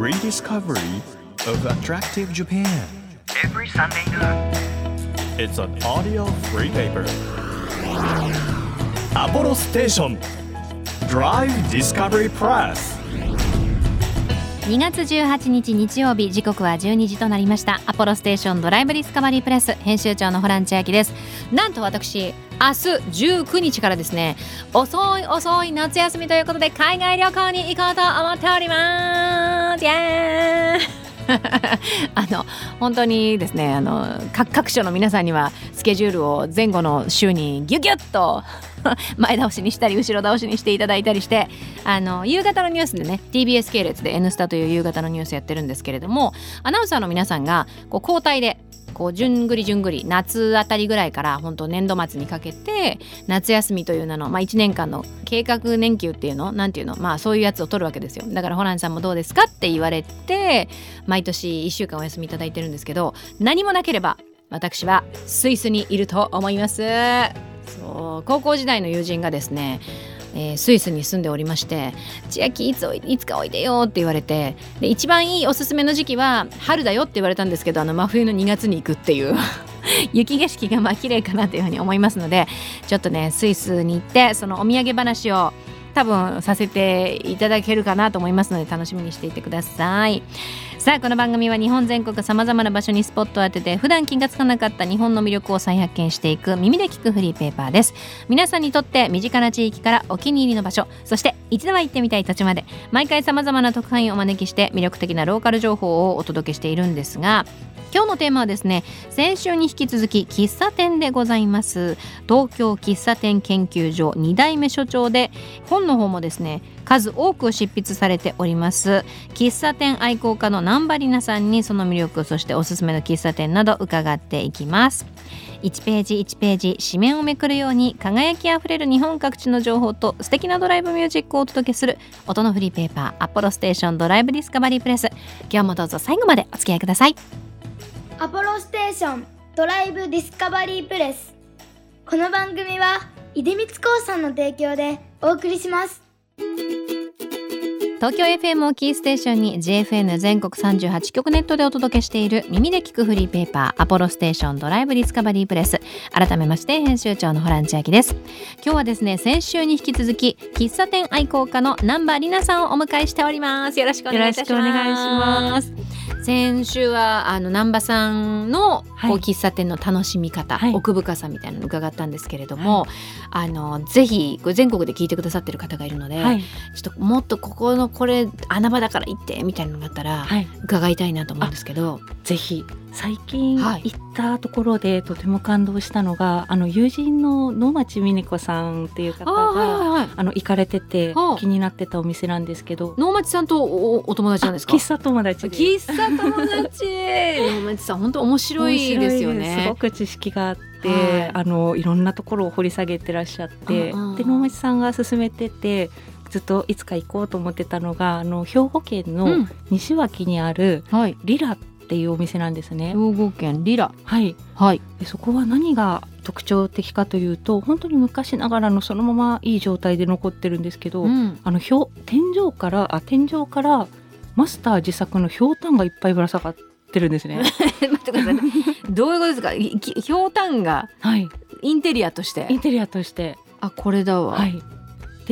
Rediscovery of Attractive Japan. Every Sunday が it's an audio free paper. アポロステーション Drive Discovery Press. 2月18日日曜日時刻は12時となりました。アポロステーションドライブデスカバリープレス編集長のホラン千秋です。なんと私明日19日からですね。遅い遅い夏休みということで海外旅行に行こうと思っております。じゃーイ あの本当にですねあの各各所の皆さんにはスケジュールを前後の週にギュギュッと 前倒しにしたり後ろ倒しにしていただいたりしてあの夕方のニュースでね TBS 系列で「N スタ」という夕方のニュースやってるんですけれどもアナウンサーの皆さんがこう交代でこう順繰り順繰り夏あたりぐらいから本当年度末にかけて夏休みという名の、まあ、1年間の計画年休っていうのなんていうのまあそういうやつを取るわけですよ。だからホランさんもどうですかって言われて毎年1週間お休みいただいてるんですけど何もなければ私はスイスにいると思います。そう高校時代の友人がですねえースイスに住んでおりまして「千秋いつおいいつかおいでよ」って言われてで一番いいおすすめの時期は春だよって言われたんですけどあの真冬の2月に行くっていう 雪景色がまあ綺麗かなというふうに思いますのでちょっとねスイスに行ってそのお土産話を多分させていただけるかなと思いますので楽しみにしていてください。さあこの番組は日本全国さまざまな場所にスポットを当てて普段気がつかなかった日本の魅力を再発見していく耳で聞くフリーペーパーです。皆さんにとって身近な地域からお気に入りの場所そして一度は行ってみたい土地まで毎回さまざまな特派員をお招きして魅力的なローカル情報をお届けしているんですが今日のテーマはですね先週に引き続き喫茶店でございます。東京喫茶店研究所2代目所長で本の方もですね数多く執筆されております。喫茶店愛好家の南波里奈さんにその魅力そしておすすめの喫茶店など伺っていきます。1ページ1ページ紙面をめくるように輝きあふれる日本各地の情報と素敵なドライブミュージックをお届けする音のフリーペーパーアポロステーションドライブディスカバリープレス。今日もどうぞ最後までお付き合いください。アポロステーションドライブディスカバリープレス。この番組は出光興産の提供でお送りします。東京 FM をキーステーションに JFN 全国38局ネットでお届けしている耳で聞くフリーペーパーアポロステーションドライブディスカバリープレス。改めまして編集長のホラン千秋です。今日はですね先週に引き続き喫茶店愛好家の南波里奈さんをお迎えしております。よろしくお願いいたします。よろしくお願いし先週はあの南波さんのはい。喫茶店の楽しみ方、はい。奥深さみたいなのを伺ったんですけれども、あのぜひこれ全国で聞いてくださってる方がいるので、はい、ちょっともっとここのこれ穴場だから行ってみたいなのがあったらはい、伺いたいなと思うんですけど、ぜひ最近はい。行ったところでとても感動したのが、あの友人の野町美音子さんっていう方がああ,、はいはいはい。の行かれててはあ。気になってたお店なんですけど、能町さんとおお友達なんですか？喫茶友達で。喫茶友達。能町さん本当面白いですよ面白い。ですごく知識があって、はい。あのいろんなところを掘り下げてらっしゃって、うんうんで能町さんが勧めててずっといつか行こうと思ってたのがあの兵庫県うのん。西脇にあるはい。リラっていうお店なんですね。兵庫県リラ。はい、はい。でそこは何が特徴的かというと本当に昔ながらのそのままいい状態で残ってるんですけど、うん。あのひょう天井からあ天井からマスター自作のひょうたんがいっぱいぶら下がってるんですね。待ってください。どういうことですか？ひょうたんがはい、インテリアとして？インテリアとして、あこれだわ、はい、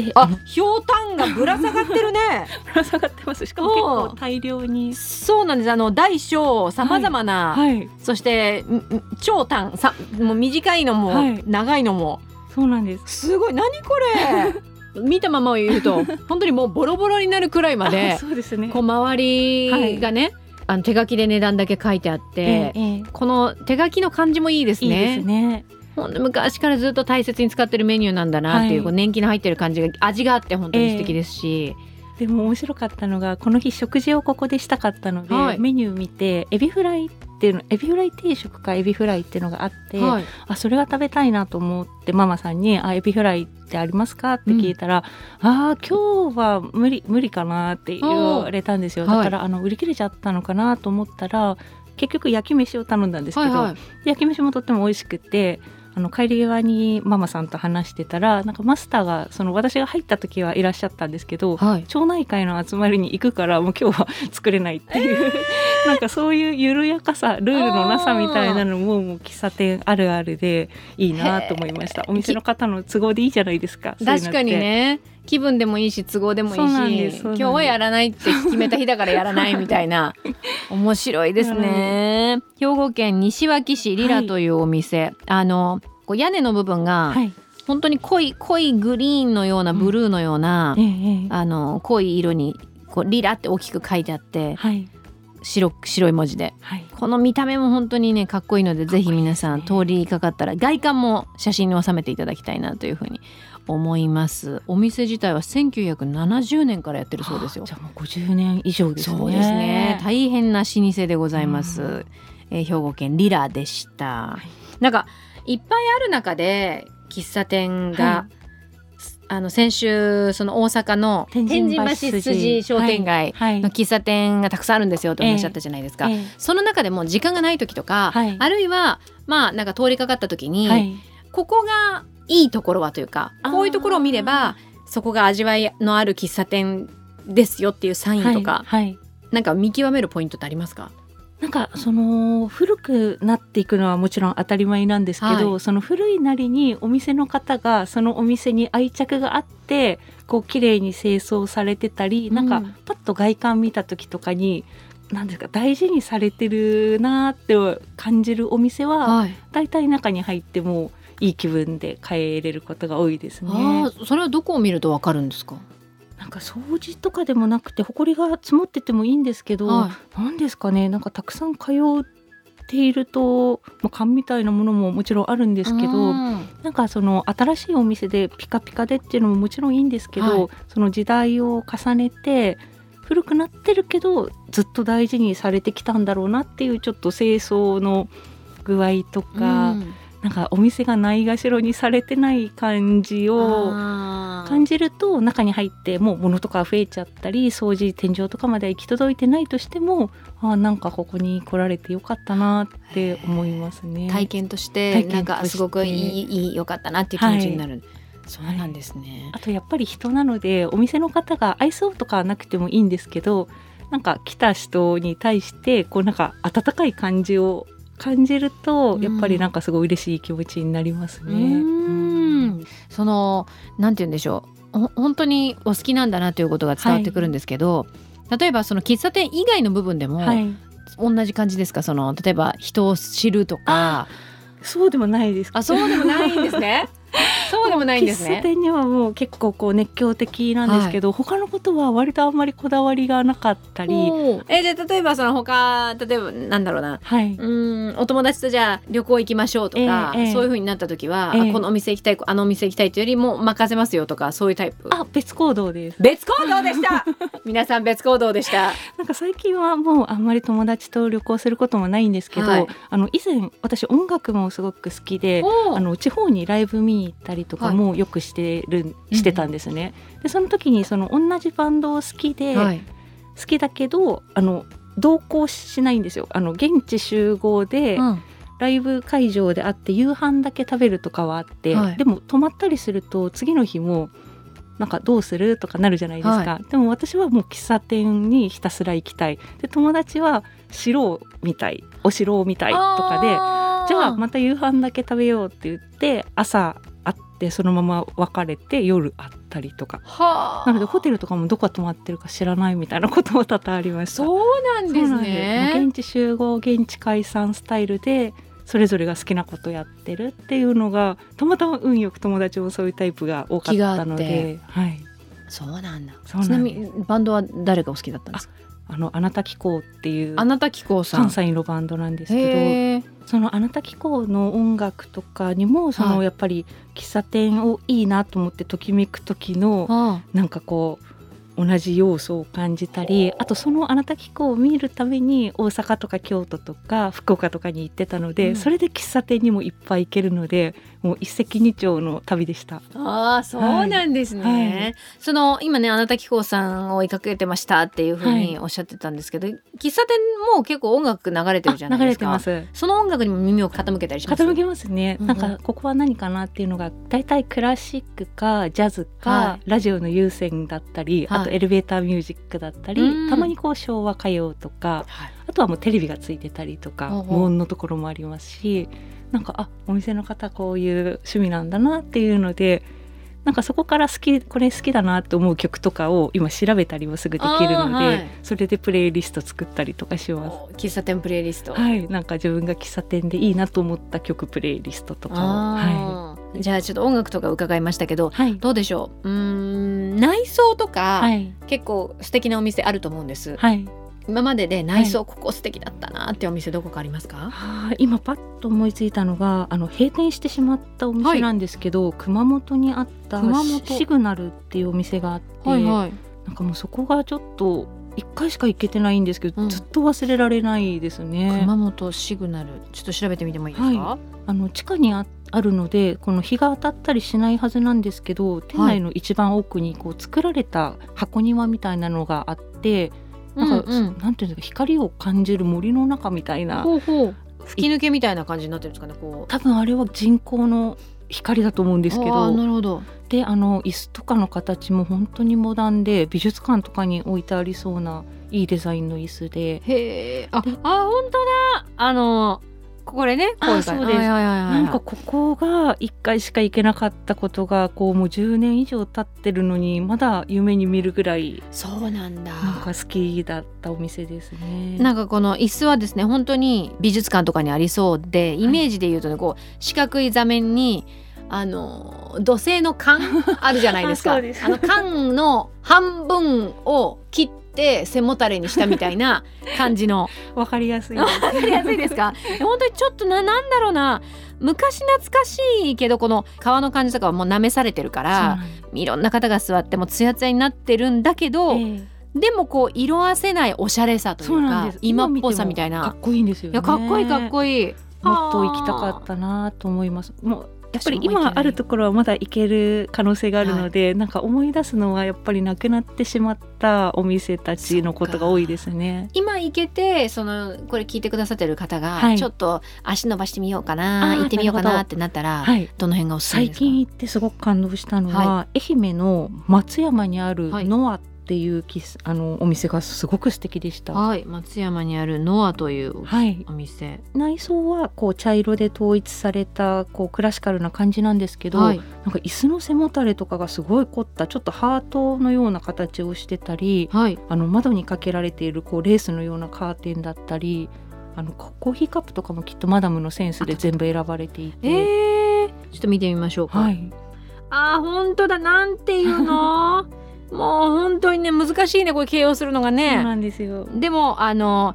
であのひょうたんがぶら下がってるね。ぶら下がってます。しかも結構大量に。そうなんです。あの大小さまざまな、はい、そしてんん長短。さもう短いのも、はい。長いのも。そうなんです。すごい。何これ？見たままを言うと本当にもうボロボロになるくらいまあで そうですね。こう周りがね、あの手書きで値段だけ書いてあって、ええええ。この手書きの感じもいいですいいね。ですね。ほんと昔からずっと大切に使ってるメニューなんだなっていう,、はい。こう年季の入ってる感じが味があって本当に素敵ですし、でも面白かったのがこの日食事をここでしたかったので、はい。メニュー見てエビフライっていうのエビフライ定食かエビフライっていうのがあって、はい。あそれが食べたいなと思ってママさんに「あエビフライってありますか?」って聞いたら「ああ今日は無理無理かな」って言われたんですよ。だから、あの売り切れちゃったのかなと思ったら結局焼き飯を頼んだんですけど、はいはい。焼き飯もとっても美味しくてあの帰り際にママさんと話してたらなんかマスターがその私が入った時はいらっしゃったんですけど、はい。町内会の集まりに行くからもう今日は作れないっていう、なんかそういう緩やかさルールのなさみたいなのも もう喫茶店あるあるでいいなと思いました。お店の方の都合でいいじゃないですか。確かにね気分でもいいし都合でもいいし今日はやらないって決めた日だからやらないみたいな 面白いですね、兵庫県西脇市リラというお店、あのこう屋根の部分がはい。本当に濃い濃いグリーンのようなブルーのような、ええええ。あの濃い色にこうリラって大きく書いてあってはい。白白い文字で。はい。この見た目も本当にねかっこいいのでぜひ皆さん通りかかったら外観も写真に収めていただきたいなというふうに思います。お店自体は1970年からやってるそうですよ。じゃあもう50年以上ですね。そうですね。大変な老舗でございます、うえー兵庫県リラでした、なんかいっぱいある中で喫茶店が、はあの先週その大阪の天神橋筋商店街はい。の喫茶店がたくさんあるんですよとおっしゃったじゃないですか、ええ。その中でも時間がない時とか、はい。あるいはまあなんか通りかかった時に、はい。ここがいいところはというかこういうところを見ればそこが味わいのある喫茶店ですよっていうサインとか、はいはい。なんか見極めるポイントってありますか？なんかその古くなっていくのはもちろん当たり前なんですけど、はい。その古いなりにお店の方がそのお店に愛着があってこう綺麗に清掃されてたり、なんかうんパッと外観見た時とかに何ですか大事にされてるなって感じるお店ははい、大体中に入ってもいい気分で帰れることが多いですね。それはどこを見るとわかるんですか？なんか掃除とかでもなくて埃が積もっててもいいんですけど、はなんですかね？なんかたくさん通っていると、まあ、缶みたいなものももちろんあるんですけどうん。なんかその新しいお店でピカピカでっていうのももちろんいいんですけど、はい。その時代を重ねて古くなってるけどずっと大事にされてきたんだろうなっていうちょっと清掃の具合とか、うんなんかお店がないがしろにされてない感じを感じると中に入ってもう物とか増えちゃったり掃除天井とかまで行き届いてないとしてもあーなんかここに来られてよかったなって思いますね。体験としてなんかすごくいいいい良かったなっていう気持ちになる、そうなんですね、あとやっぱり人なのでお店の方が愛想とかはなくてもいいんですけどなんか来た人に対してこうなんか温かい感じを感じると、うん。やっぱりなんかすごい嬉しい気持ちになりますね。うーん。そのなんて言うんでしょう。ほ本当にお好きなんだなということが伝わってくるんですけど、例えばその喫茶店以外の部分でも、はい、同じ感じですか？その例えば人を知るとか。そうでもないです。あそうでもないんですね そうでもないんです喫茶ね店にはもう結構こう熱狂的なんですけど、他のことは割とあんまりこだわりがなかったり、えじゃあ例えばその他例えばなんだろうな。はい、うーんお友達とじゃあ旅行行きましょうとか、ええええ。そういう風になった時は、ええ。あこのお店行きたいあのお店行きたいというよりも任せますよとかそういうタイプ。あ別行動です。別行動でした。皆さん別行動でした。なんか最近はもうあんまり友達と旅行することもないんですけど、はい。あの以前私音楽もすごく好きで。あの地方にライブ見に行ったりとかもよくしてる、してたんですね。でその時にその同じバンドを好きで、はい。好きだけどあの同行しないんですよ。あの現地集合で、うん。ライブ会場であって夕飯だけ食べるとかはあって、はい。でも泊まったりすると次の日もなんかどうするとかなるじゃないですか、でも私はもう喫茶店にひたすら行きたい。で友達は城を見たいお城を見たいとかでじゃあまた夕飯だけ食べようって言って朝会ってそのまま別れて夜会ったりとか。はあ。なのでホテルとかもどこが泊まってるか知らないみたいなことも多々ありました。そうなんですね。現地集合現地解散スタイルでそれぞれが好きなことやってるっていうのがたまたま運よく友達もそういうタイプが多かったので、はい、そうなんだ。ちなみにバンドは誰がお好きだったんですか？あのあなた機構っていうあなた紀行さん。関西のバンドなんですけどそのあなた機構の音楽とかにもその、はい。やっぱり喫茶店をいいなと思ってときめく時のあ。なんかこう同じ要素を感じたりあとそのあなた気候を見るために大阪とか京都とか福岡とかに行ってたので、うん。それで喫茶店にもいっぱい行けるのでもう一石二鳥の旅でした。ああそうなんですね、はい。はい。その今ねあなた紀子さんを追いかけてましたっていうふうにおっしゃってたんですけど、喫茶店も結構音楽流れてるじゃないですか。れてます。その音楽にも耳を傾けたりします？傾けますね、うんうん。なんかここは何かなっていうのが大体クラシックかジャズか、はい。ラジオの有線だったり、はい。あとエレベーターミュージックだったり、うん。たまにこう昭和歌謡とかはい。あとはもうテレビがついてたりとか無音のところもありますしなんかあお店の方こういう趣味なんだなっていうのでなんかそこから好きこれ好きだなって思う曲とかを今調べたりもすぐできるので、はい。それでプレイリスト作ったりとかします。お喫茶店プレイリスト、はい、なんか自分が喫茶店でいいなと思った曲プレイリストとかを、はじゃあちょっと音楽とか伺いましたけどい、はい、どうでしょう？うーん内装とか、はい、結構素敵なお店あると思うんです、はい、今までで内装ここ素敵だったなってお店どこかありますか、はあ今パッと思いついたのがあの閉店してしまったお店なんですけど、熊本にあった熊本。シグナルっていうお店があって、はいはい。なんかもうそこがちょっと一回しか行けてないんですけど、うん。ずっと忘れられないですね。熊本シグナルちょっと調べてみてもいいですか、はあの地下にああるのでこの日が当たったりしないはずなんですけど店内の一番奥にこう作られた箱庭みたいなのがあって、なんか、うんうん。なんていうんですか光を感じる森の中みたいなほうほう。吹き抜けみたいな感じになってるんですかねこう。多分あれは人工の光だと思うんですけあーなどるほど。であの椅子とかの形も本当にモダンで美術館とかに置いてありそうないいデザインの椅子で。へえあであ本当だ。あのこれねこういう感じあそうです。はいはいはいはいなんかここが1回しか行けなかったことがこうもう10年以上経ってるのにまだ夢に見るぐらいそうなんだ。なんか好きだったお店ですね。なんかこの椅子はですね本当に美術館とかにありそうでイメージで言うとねこう四角い座面にあの土製の缶あるじゃないですか。あの缶の半分を切って背もたれにしたみたいな 感じの。わかりやすい。わかりやすいですか？本当にちょっとななんだろうな。昔懐かしいけどこの皮の感じとかはもう舐めされてるからいろんな方が座ってもツヤツヤになってるんだけど、ええ。でもこう色あせないおしゃれさというか今っぽさみたいな。かっこいいんですよね。いやかっこいいかっこいい。もっと行きたかったなと思います。もうやっぱり今あるところはまだ行ける可能性があるので、なんか思い出すのはやっぱりなくなってしまったお店たちのことが多いですね。今行けてそのこれ聞いてくださってる方が、はい。ちょっと足伸ばしてみようかな行ってみようかなってなったら、はい。どの辺がおすすめ最ですか？近行ってすごく感動したのは、愛媛の松山にあるはい。ノアっていう喫茶あのお店がすごく素敵でした。ははい。松山にあるノアというい。お店。内装はこう茶色で統一されたこうクラシカルな感じなんですけど、はい。なんか椅子の背もたれとかがすごい凝ったちょっとハートのような形をしてたりはい。あの窓にかけられているこうレースのようなカーテンだったりあのココーヒーカップとかもきっとマダムのセンスで全部選ばれていて、えー、ちょっと見てみましょうか、はい、あー本当だ。なんていうのもう本当にね難しいねこれ形容するのがそうねなんですよ。でもあの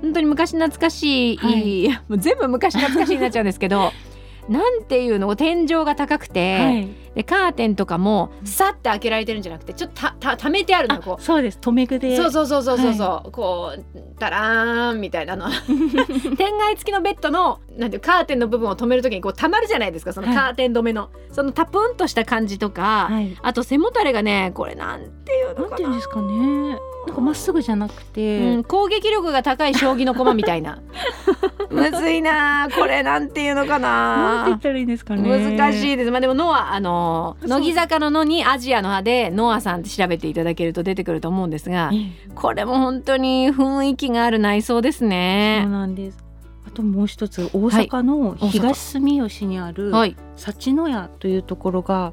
本当に昔懐かしい、はい。もう 全部昔懐かしいになっちゃうんですけど なんていうの天井が高くて、はい、でカーテンとかもさって開けられてるんじゃなくてちょっとたたためてあるのよこあそうです。留め具うで。そうそうそうそうそうそう、こうタラーンみたいなの。天外付きのベッドのなんてカーテンの部分を止めるときにこうたまるじゃないですか。そのはい。カーテン止めの、そのタプンとした感じとか、はい、あと背もたれがねこれなんていうのかな。なんていうんですかね。なんかまっすぐじゃなくて、うん、攻撃力が高い将棋の駒みたいな。むずいな。これなんていうのかな。んて言なったらいいんですかね。難しいです。まあでもノアあの乃木坂の「の」にアジアの「葉でノアさんって調べていただけると出てくると思うんですがええ。これも本当に雰囲気がある内装ですそうね。なんです。あともう一つ大阪の東住吉にあるはい、幸の屋というところが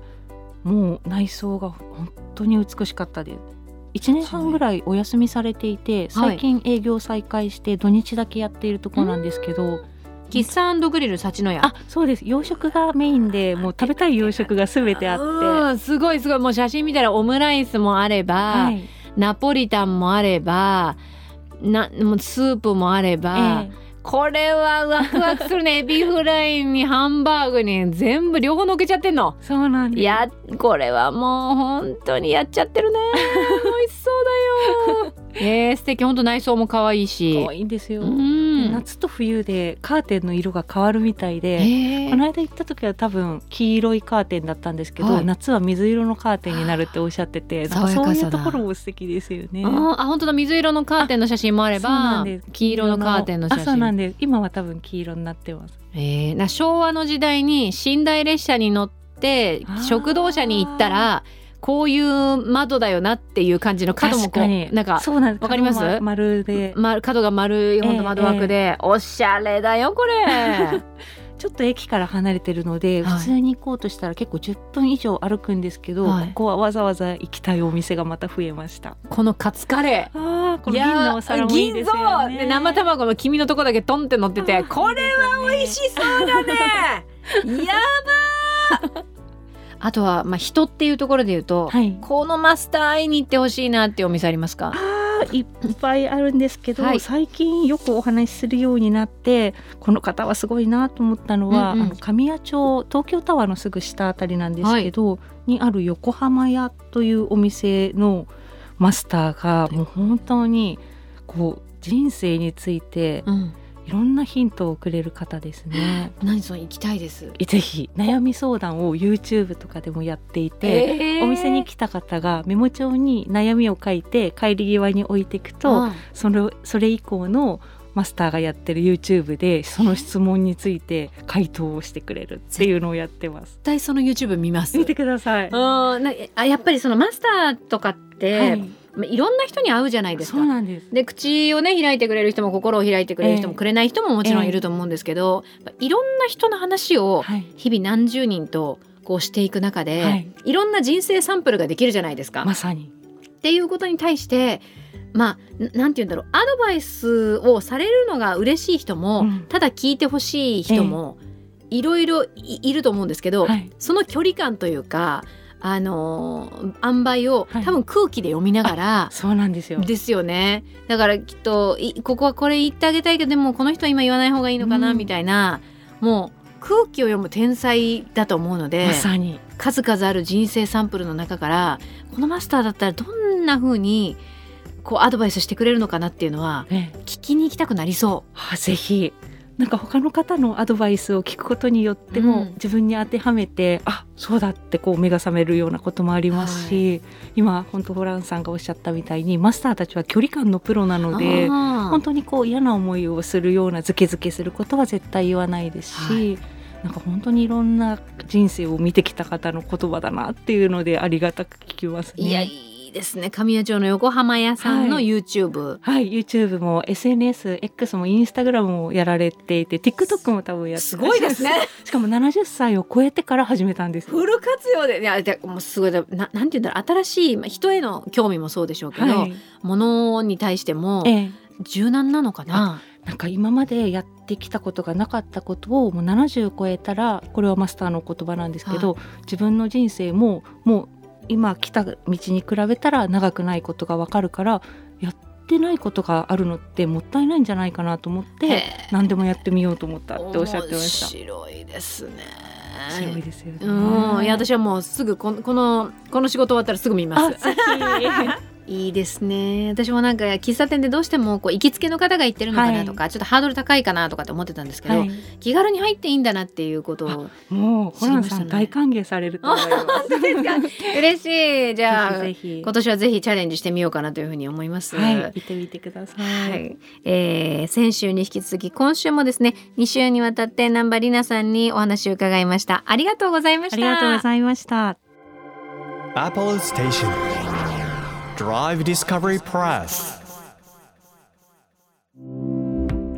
もう内装が本当に美しかったで。す1年半ぐらいお休みされていて最近営業再開して土日だけやっているところなんですけど、喫茶グリル幸の屋。あそうです。洋食がメインでもう食べたい洋食が全てあって。うんすごいすごい。もう写真見たらオムライスもあれば、はい。ナポリタンもあればなもうスープもあれば、ええこれはワクワクするね。エビフライにハンバーグに全部両方のっけちゃってんの。そうなんです。いやこれはもう本当にやっちゃってるね。美味しそうだよえー、素敵。本当内装も可愛いし。可愛いんですよ、うん。夏と冬でカーテンの色が変わるみたいで、えー、この間行った時は多分黄色いカーテンだったんですけど、はい。夏は水色のカーテンになるっておっしゃっててそういうところも素敵ですよね。あ本当だ。水色のカーテンの写真もあれば黄色のカーテンの写あそうな真んです。今は多分黄色になってます。えー、な昭和の時代に寝台列車に乗って食堂車に行ったらこういう窓だよなっていう感じの角もこうなんかそうなんですわかります？丸で、ま、角が丸いほんと窓枠で、おしゃれだよこれ。ちょっと駅から離れてるので、はい。普通に行こうとしたら結構10分以上歩くんですけど、はい。ここはわざわざ行きたいお店がまた増えました。このカツカレー。この銀のお皿もいいですよね。銀生卵の黄身のとこだけトンって乗ってて これは美味しそうだね。やばーあとは、まあ、人っていうところで言うと、はい。このマスター会いに行ってほしいなっていうお店ありますか？いっぱいあるんですけど、はい。最近よくお話しするようになってこの方はすごいなと思ったのは、うんうん。あの神谷町東京タワーのすぐ下あたりなんですけど、にある横浜屋というお店のマスターがもう本当にこう人生についてうんいろんなヒントをくれる方ですね。何それ行きたいですぜひ悩み相談を YouTube とかでもやっていて、お店に来た方がメモ帳に悩みを書いて帰り際に置いていくと、うんそれそれ以降のマスターがやってる YouTube でその質問について回答をしてくれるっていうのをやってます。絶対その YouTube 見ます見てください。うんなあやっぱりそのマスターとかって、はいい、まあいろんな人に会うじゃないですかで口をね開いてくれる人も心を開いてくれる人もええくれない人ももちろんいると思うんですけど、いろんな人の話をはい。日々何十人とこうしていく中で、はいい、ろんな人生サンプルができるじゃないですか。まさに。っていうことに対してまあななんて言うんだろうアドバイスをされるのが嬉しい人も、うんただ聞いてほしい人も、いろいろいいると思うんですけど、はい。その距離感というかあのー塩梅をはい多分空気で読みながら、そうなんですよ。ですよねだからきっといここはこれ言ってあげたいけどでもこの人は今言わない方がいいのかな、うんみたいなもう空気を読む天才だと思うのでまさに。数々ある人生サンプルの中からこのマスターだったらどんな風にこうアドバイスしてくれるのかなっていうのはね。聞きに行きたくなりそあぜひ。なんか他の方のアドバイスを聞くことによっても、うん自分に当てはめてあそうだってこう目が覚めるようなこともありますし、今本当ホランさんがおっしゃったみたいにマスターたちは距離感のプロなう。ので本当にこう嫌な思いをするようなズケズケすることは絶対言わないですし、なんか本当にいろんな人生を見てきた方の言葉だなっていうのでありがたく聞きますね。いやいいですね。神谷町の横浜屋さんのはい。YouTube、はい、YouTube も SNS、X も Instagram もやられていて、TikTok も多分やってすごいですね。しかも70歳を超えてから始めたんです。よ。フル活用で。いやでもうすごいだ。ななんて言うんだろう。新しいまあ人への興味もそうでしょうけど、はい、ものに対してもええ、柔軟なのかな？なんか今までやってきたことがなかったことをもう70超えたらこれはマスターの言葉なんですけど、自分の人生ももう今来た道に比べたら長くないことがわかるからやってないことがあるのってもったいないんじゃないかなと思って何でもやってみようと思ったっておっしゃってました。面白いですね。白いですよね。うん、いや私はもうすぐこのこのこの仕事終わったらすぐ見ます。ぜいいですね。私もなんか喫茶店でどうしてもこう行きつけの方が行ってるのかなとか、ちょっとハードル高いかなとかって思ってたんですけど、はい、気軽に入っていいんだなっていうことを。もうホランさん大歓迎されると思います。嬉しい。じゃあぜひぜひ今年はぜひチャレンジしてみようかなというふうに思います。はい、行ってみてください。はい、えー先週に引き続き今週もですね2週にわたって南波里奈さんにお話を伺いましたありがとうございましたありがとうございました。Apollo Station. Drive Discovery Press.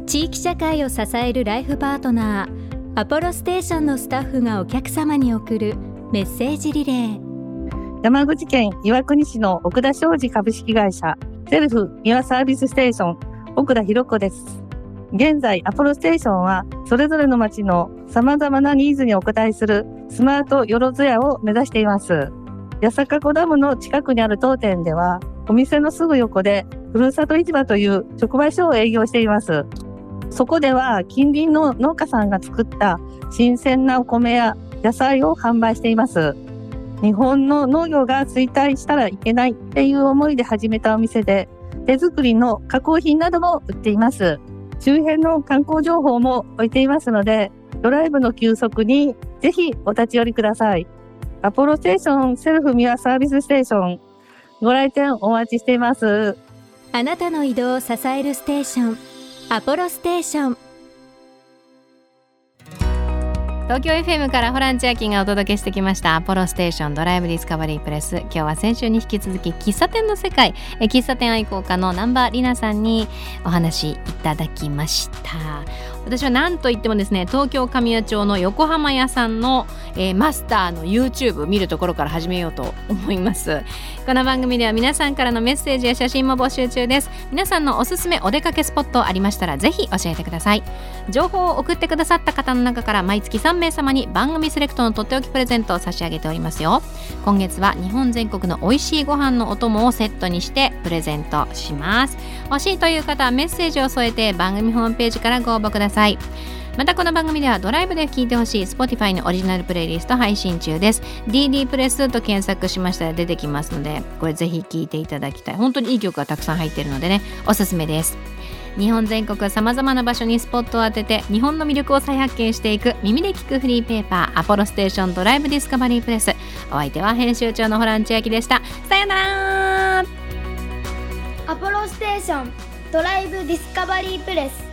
地域社会を支えるライフパートナーアポロステーションのスタッフがお客様に送るメッセージリレー山口県岩国市の奥田商事株式会社セルフ三輪サービスステーション奥田博子です。現在アポロステーションはそれぞれの町の様々なニーズにお答えするスマートよろずやを目指しています。八坂湖ダムの近くにある当店ではお店のすぐ横でふるさと市場という直売所を営業しています。そこでは近隣の農家さんが作った新鮮なお米や野菜を販売しています。日本の農業が衰退したらいけないっていう思いで始めたお店で、手作りの加工品なども売っています。周辺の観光情報も置いていますので、ドライブの休息にぜひお立ち寄りください。アポロステーションセルフミアサービスステーション、ご来店お待ちしています。あなたの移動を支えるステーションアポロステーション東京 FM からホラン千秋がお届けしてきましたアポロステーションドライブディスカバリープレス。今日は先週に引き続き喫茶店の世界え喫茶店愛好家の南波里奈さんにお話いただきました私は何と言ってもですね東京神谷町の横浜屋さんの、えーマスターの YouTube 見るところから始めようと思います。この番組では皆さんからのメッセージや写真も募集中です。皆さんのおすすめお出かけスポットありましたらぜひ教えてください。情報を送ってくださった方の中から毎月3名様に番組セレクトのとっておきプレゼントを差し上げておりますよ。今月は日本全国の美味しいご飯のお供をセットにしてプレゼントします。欲しいという方はメッセージを添えて番組ホームページからご応募ください。さい。またこの番組ではドライブで聴いてほしい Spotify のオリジナルプレイリスト配信中です。DD プレスと検索しましたら出てきますのでこれぜひ聴いていただきたい。本当にいい曲がたくさん入ってるのでねおすすめです。日本全国さまざまな場所にスポットを当てて日本の魅力を再発見していく耳で聞くフリーペーパーアポロステーションドライブディスカバリープレス。お相手は編集長のホラン千秋でした。さよなら。アポロステーションドライブディスカバリープレス。